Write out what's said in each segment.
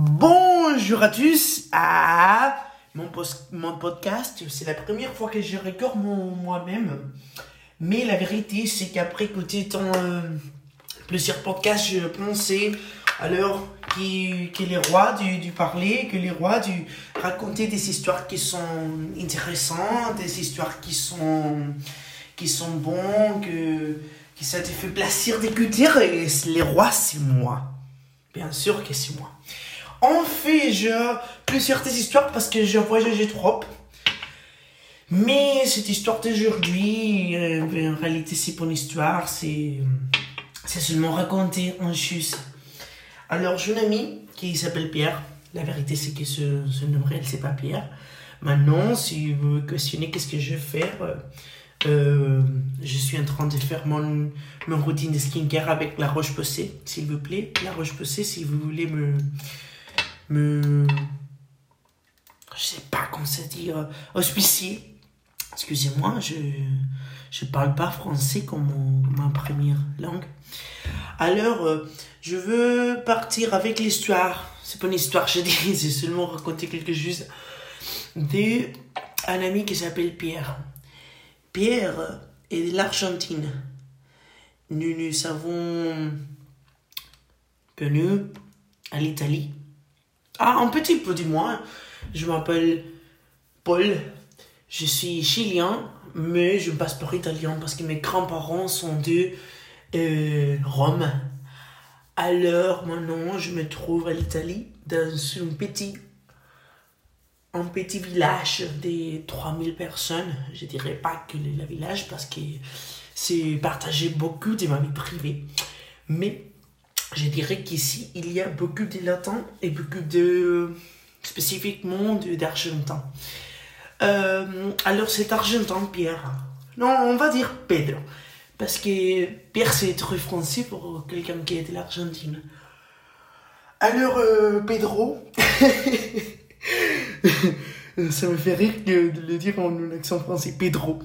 Bonjour à tous à mon, mon podcast. C'est la première fois que je record mon- moi-même. Mais la vérité, c'est qu'après écouter euh, plusieurs podcasts, je pensais alors qu'il que les rois du, du parler, que les rois du raconter des histoires qui sont intéressantes, des histoires qui sont, qui sont bons, que, que ça te fait plaisir d'écouter. Et les rois, c'est moi. Bien sûr que c'est moi. En fait, je plusieurs des histoires parce que je voyageais trop. Mais cette histoire d'aujourd'hui, euh, en réalité, c'est pas une histoire, c'est seulement raconté en juste. Alors, j'ai un ami qui s'appelle Pierre. La vérité, c'est que ce, nom réel, c'est pas Pierre. Maintenant, si vous me questionnez qu'est-ce que je vais faire, euh, euh, je suis en train de faire mon, routine de skincare avec la roche-posay, s'il vous plaît. La roche-posay, si vous voulez me. Me. Je sais pas comment ça dire. Auspicier. Excusez-moi, je. Je parle pas français comme ma première langue. Alors, euh, je veux partir avec l'histoire. C'est pas une histoire, je dis, c'est seulement raconter quelque chose de un ami qui s'appelle Pierre. Pierre est de l'Argentine. Nous nous avons connu à l'Italie. Ah, un petit peu moins. Je m'appelle Paul. Je suis chilien, mais je passe pour italien parce que mes grands-parents sont de euh, Rome. Alors maintenant, je me trouve à l'Italie, dans un petit, un petit village de 3000 personnes. Je dirais pas que le, village parce que c'est partager beaucoup de ma vie privée. Mais je dirais qu'ici, il y a beaucoup de latins et beaucoup de, spécifiquement d'argentins. Euh, alors cet argentin, Pierre, non, on va dire Pedro, parce que Pierre c'est trop français pour quelqu'un qui est de l'Argentine. Alors euh, Pedro, ça me fait rire de le dire en accent français, Pedro.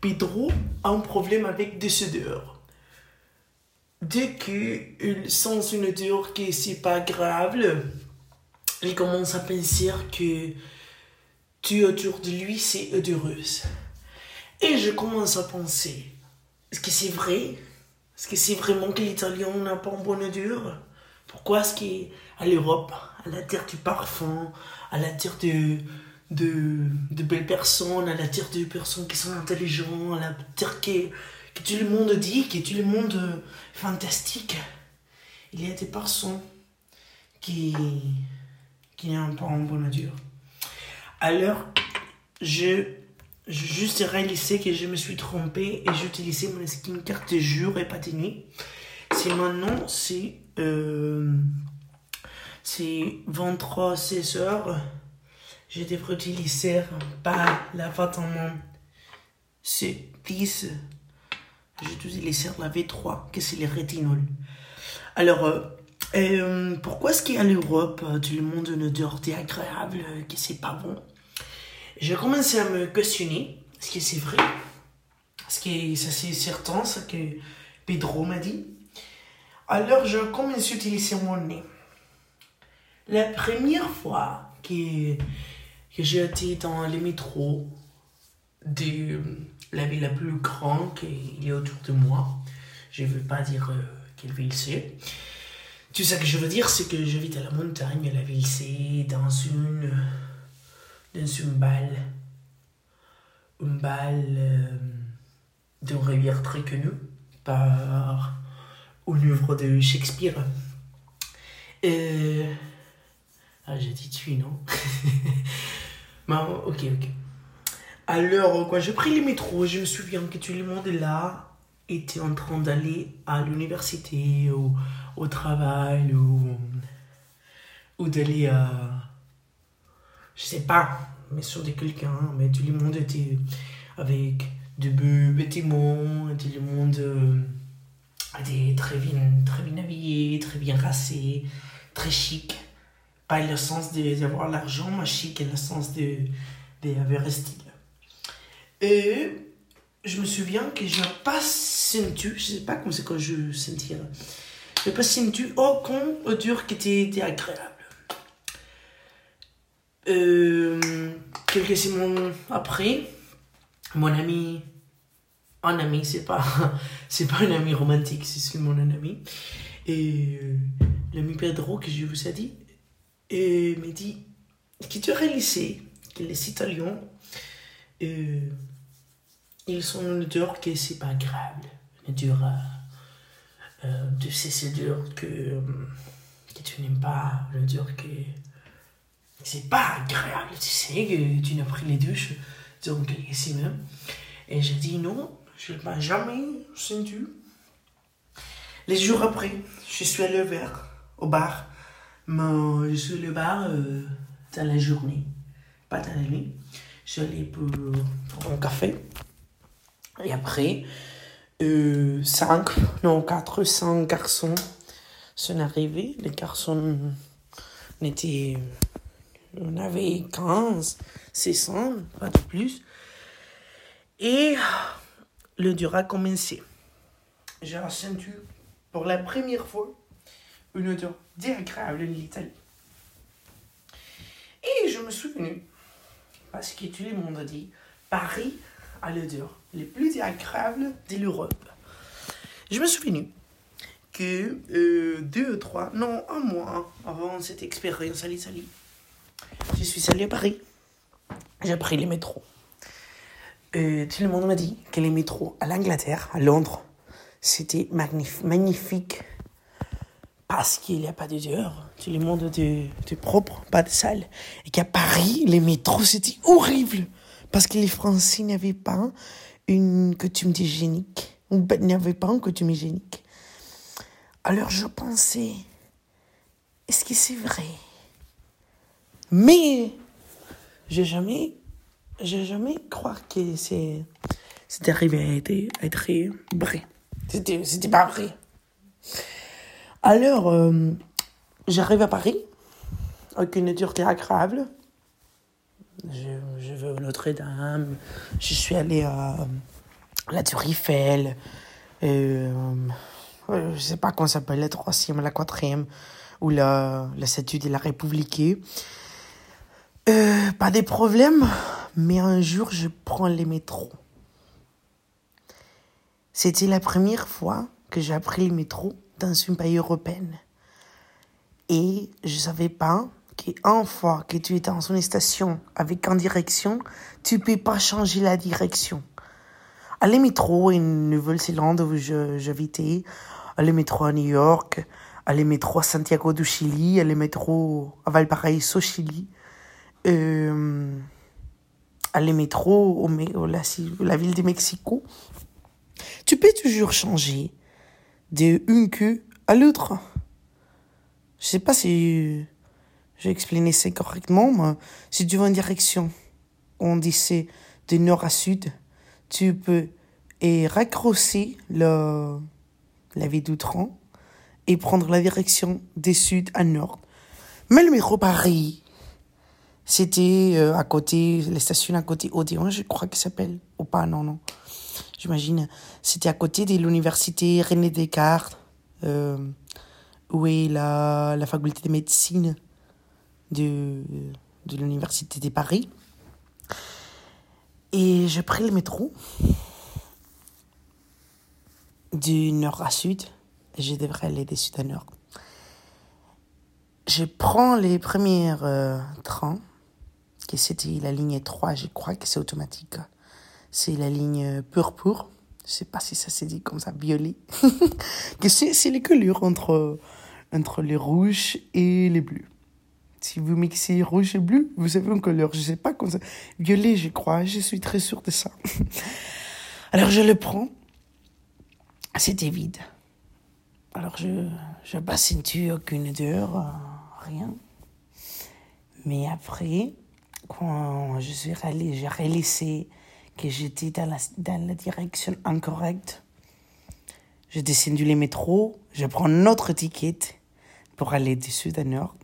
Pedro a un problème avec des odeurs. Dès qu'il sent une odeur qui c'est pas grave, il commence à penser que tout autour de lui c'est odoreuse. Et je commence à penser, est-ce que c'est vrai? Est-ce que c'est vraiment que l'italien n'a pas une bonne odeur Pourquoi est-ce qu'à l'Europe, à la terre du parfum, à la terre de, de, belles personnes, à la terre de personnes qui sont intelligentes, à la terre que, que tout le monde dit, que tout le monde euh, fantastique, il y a des personnes qui, qui n'ont pas une bonne odeur. Alors, je, je juste réalisé que je me suis trompé et j'ai utilisé mon skincare de jour et pas de nuit. C'est maintenant, c'est euh, c'est 23 16 heures. Je devrais utiliser pas la vêtement. C'est 10. J'ai utilisé la V3, que c'est le rétinol. Alors, euh, euh, pourquoi est-ce qu'à l'Europe, euh, tout le monde a une odeur agréable, euh, que c'est pas bon? J'ai commencé à me questionner, est-ce que c'est vrai? Est-ce que ça c'est certain, ce que Pedro m'a dit? Alors, je commence à utiliser mon nez. La première fois que, que j'ai été dans le métro de la ville la plus grande qu'il y a autour de moi, je ne veux pas dire euh, quelle ville c'est, tout ça que je veux dire, c'est que j'habite à la montagne, la ville, c'est dans une. dans une balle. Une balle euh, d'une rivière très connue par une œuvre de Shakespeare. Euh, ah, j'ai dit tu, non? Bon, ok, ok. Alors, quoi, j'ai pris le métro, je me souviens que tout le monde là était en train d'aller à l'université ou au travail ou, d'aller à. Je sais pas, mais sur de quelqu'un, mais tout le monde était avec de beaux tout le monde euh, était très bien, très bien habillé, très bien rassé, très chic. Pas le sens de- d'avoir l'argent, mais chic le sens de un style. Et je me souviens que je n'ai pas senti, je sais pas comment c'est quand je sentir, je n'ai pas senti aucune odeur qui était, agréable. Euh, quelques semaines après, mon ami, un ami, c'est pas, pas un ami romantique, c'est seulement un ami. Et euh, l'ami Pedro que je vous ai dit, et me dit que tu réalisé que les Italiens, euh, ils sont une que c'est pas grave, une dure euh, de ces durs que, tu n'aimes pas, une dure que c'est pas agréable, tu sais, que tu n'as pris les douches, donc ici même. Et j'ai dit non, je ne m'ai jamais senti. Les jours après, je suis allé vers, au bar. Mais je suis au bar euh, dans la journée, pas dans la nuit. Pour, pour un café. Et après, euh, cinq, non, quatre, cinq garçons sont arrivés. Les garçons étaient on avait 15, 600, pas de plus. Et le dur a commencé. J'ai ressenti pour la première fois une odeur désagréable de l'Italie. Et je me souvenu, parce que tout le monde dit, Paris a l'odeur les plus agréable de l'Europe. Je me souvenu que euh, deux ou trois, non, un mois avant cette expérience à l'Italie, je suis allée à Paris. J'ai pris les métros. Euh, tout le monde m'a dit que les métros à l'Angleterre, à Londres, c'était magnifique. Parce qu'il n'y a pas d'odeur. Tout le monde de, propre, pas de sale. Et qu'à Paris, les métros, c'était horrible. Parce que les Français n'avaient pas une coutume hygiénique. Ou n'avaient pas une coutume hygiénique. Alors je pensais, est-ce que c'est vrai? Mais j'ai jamais, j'ai jamais cru que c'est arrivé à être, être vrai. C'était, c'était pas vrai. Alors, euh, j'arrive à Paris avec une dureté agréable. Je, je vais au Notre-Dame. Je suis allé à la Tour Eiffel. Euh, je sais pas comment ça s'appelle, la troisième, la quatrième, ou la, la statue de la République. Euh, pas des problèmes, mais un jour je prends les métros. C'était la première fois que j'ai appris le métro dans une pays européenne. Et je savais pas qu'une fois que tu es dans une station avec une direction, tu peux pas changer la direction. À les métro en Nouvelle-Zélande où j'habitais, à les métro à New York, à les métro à Santiago du Chili, à les métro à Valparaiso, Chili, euh, aller métro au, la, la ville de Mexico, tu peux toujours changer de une queue à l'autre. Je sais pas si j'ai expliqué ça correctement, mais si tu vas en direction, on dit c'est de nord à sud, tu peux et raccrocher la, la ville d'Outran et prendre la direction de sud à nord. Mais le métro Paris, c'était euh, à côté, les stations à côté Odéon, je crois que s'appelle. Ou pas, non, non. J'imagine. C'était à côté de l'université René Descartes, euh, où est la, faculté de médecine de, de l'université de Paris. Et j'ai pris le métro du nord à sud. Et je devrais aller de sud à nord. Je prends les premiers euh, trains que c'était la ligne 3, je crois que c'est automatique. C'est la ligne purpure. Je sais pas si ça s'est dit comme ça, violet. c'est les couleurs entre, entre les rouges et les bleus. Si vous mixez rouge et bleu, vous avez une couleur. Je sais pas comme ça. Violet, je crois. Je suis très sûre de ça. Alors je le prends. C'était vide. Alors je, je passe aucune odeur, euh, rien. Mais après, quand je suis allé, j'ai réalisé que j'étais dans la, dans la direction incorrecte. J'ai descendu les métros, je prends notre ticket pour aller du sud à nord.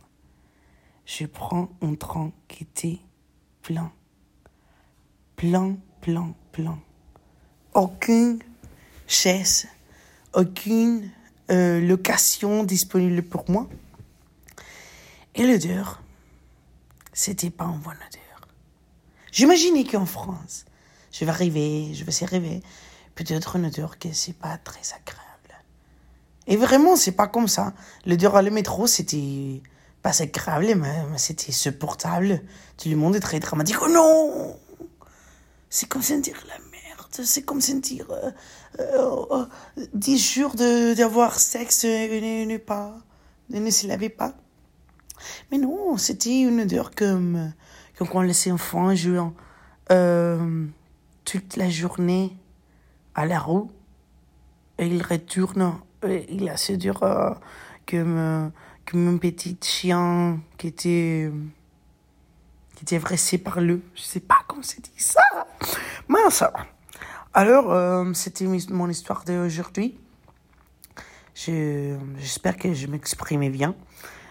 Je prends un train qui était plein. Plein, plein, plein. Aucune chaise, aucune euh, location disponible pour moi. Et l'odeur, c'était pas une bonne odeur. J'imaginais qu'en France, je vais arriver, je vais s'y arriver, peut-être une odeur que c'est pas très agréable. Et vraiment, c'est pas comme ça. L'odeur à le métro, c'était pas agréable, mais, c'était supportable. Tout le monde est très dramatique. Oh non! C'est comme sentir la merde. C'est comme sentir euh, euh, dix jours de- d'avoir sexe et ne, pas, ne se laver pas. Mais non, c'était une odeur comme, comme quand on laissait enfant jouant euh, toute la journée à la roue et il retourne et il a cette odeur euh, comme, euh, comme un petit chien qui était qui était par le je sais pas comment c'est dit ça. Mince. Alors euh, c'était mon histoire d'aujourd'hui. Je j'espère que je m'exprimais bien.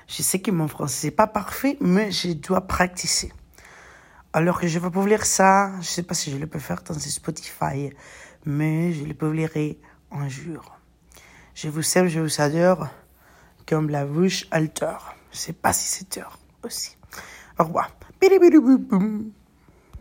Je sais que mon français n'est pas parfait mais je dois pratiquer alors que je vais publier ça je sais pas si je le peux faire dans Spotify mais je le publierai un jour. Je vous aime je vous adore comme la bouche alter je sais pas si c'est heure aussi. Au revoir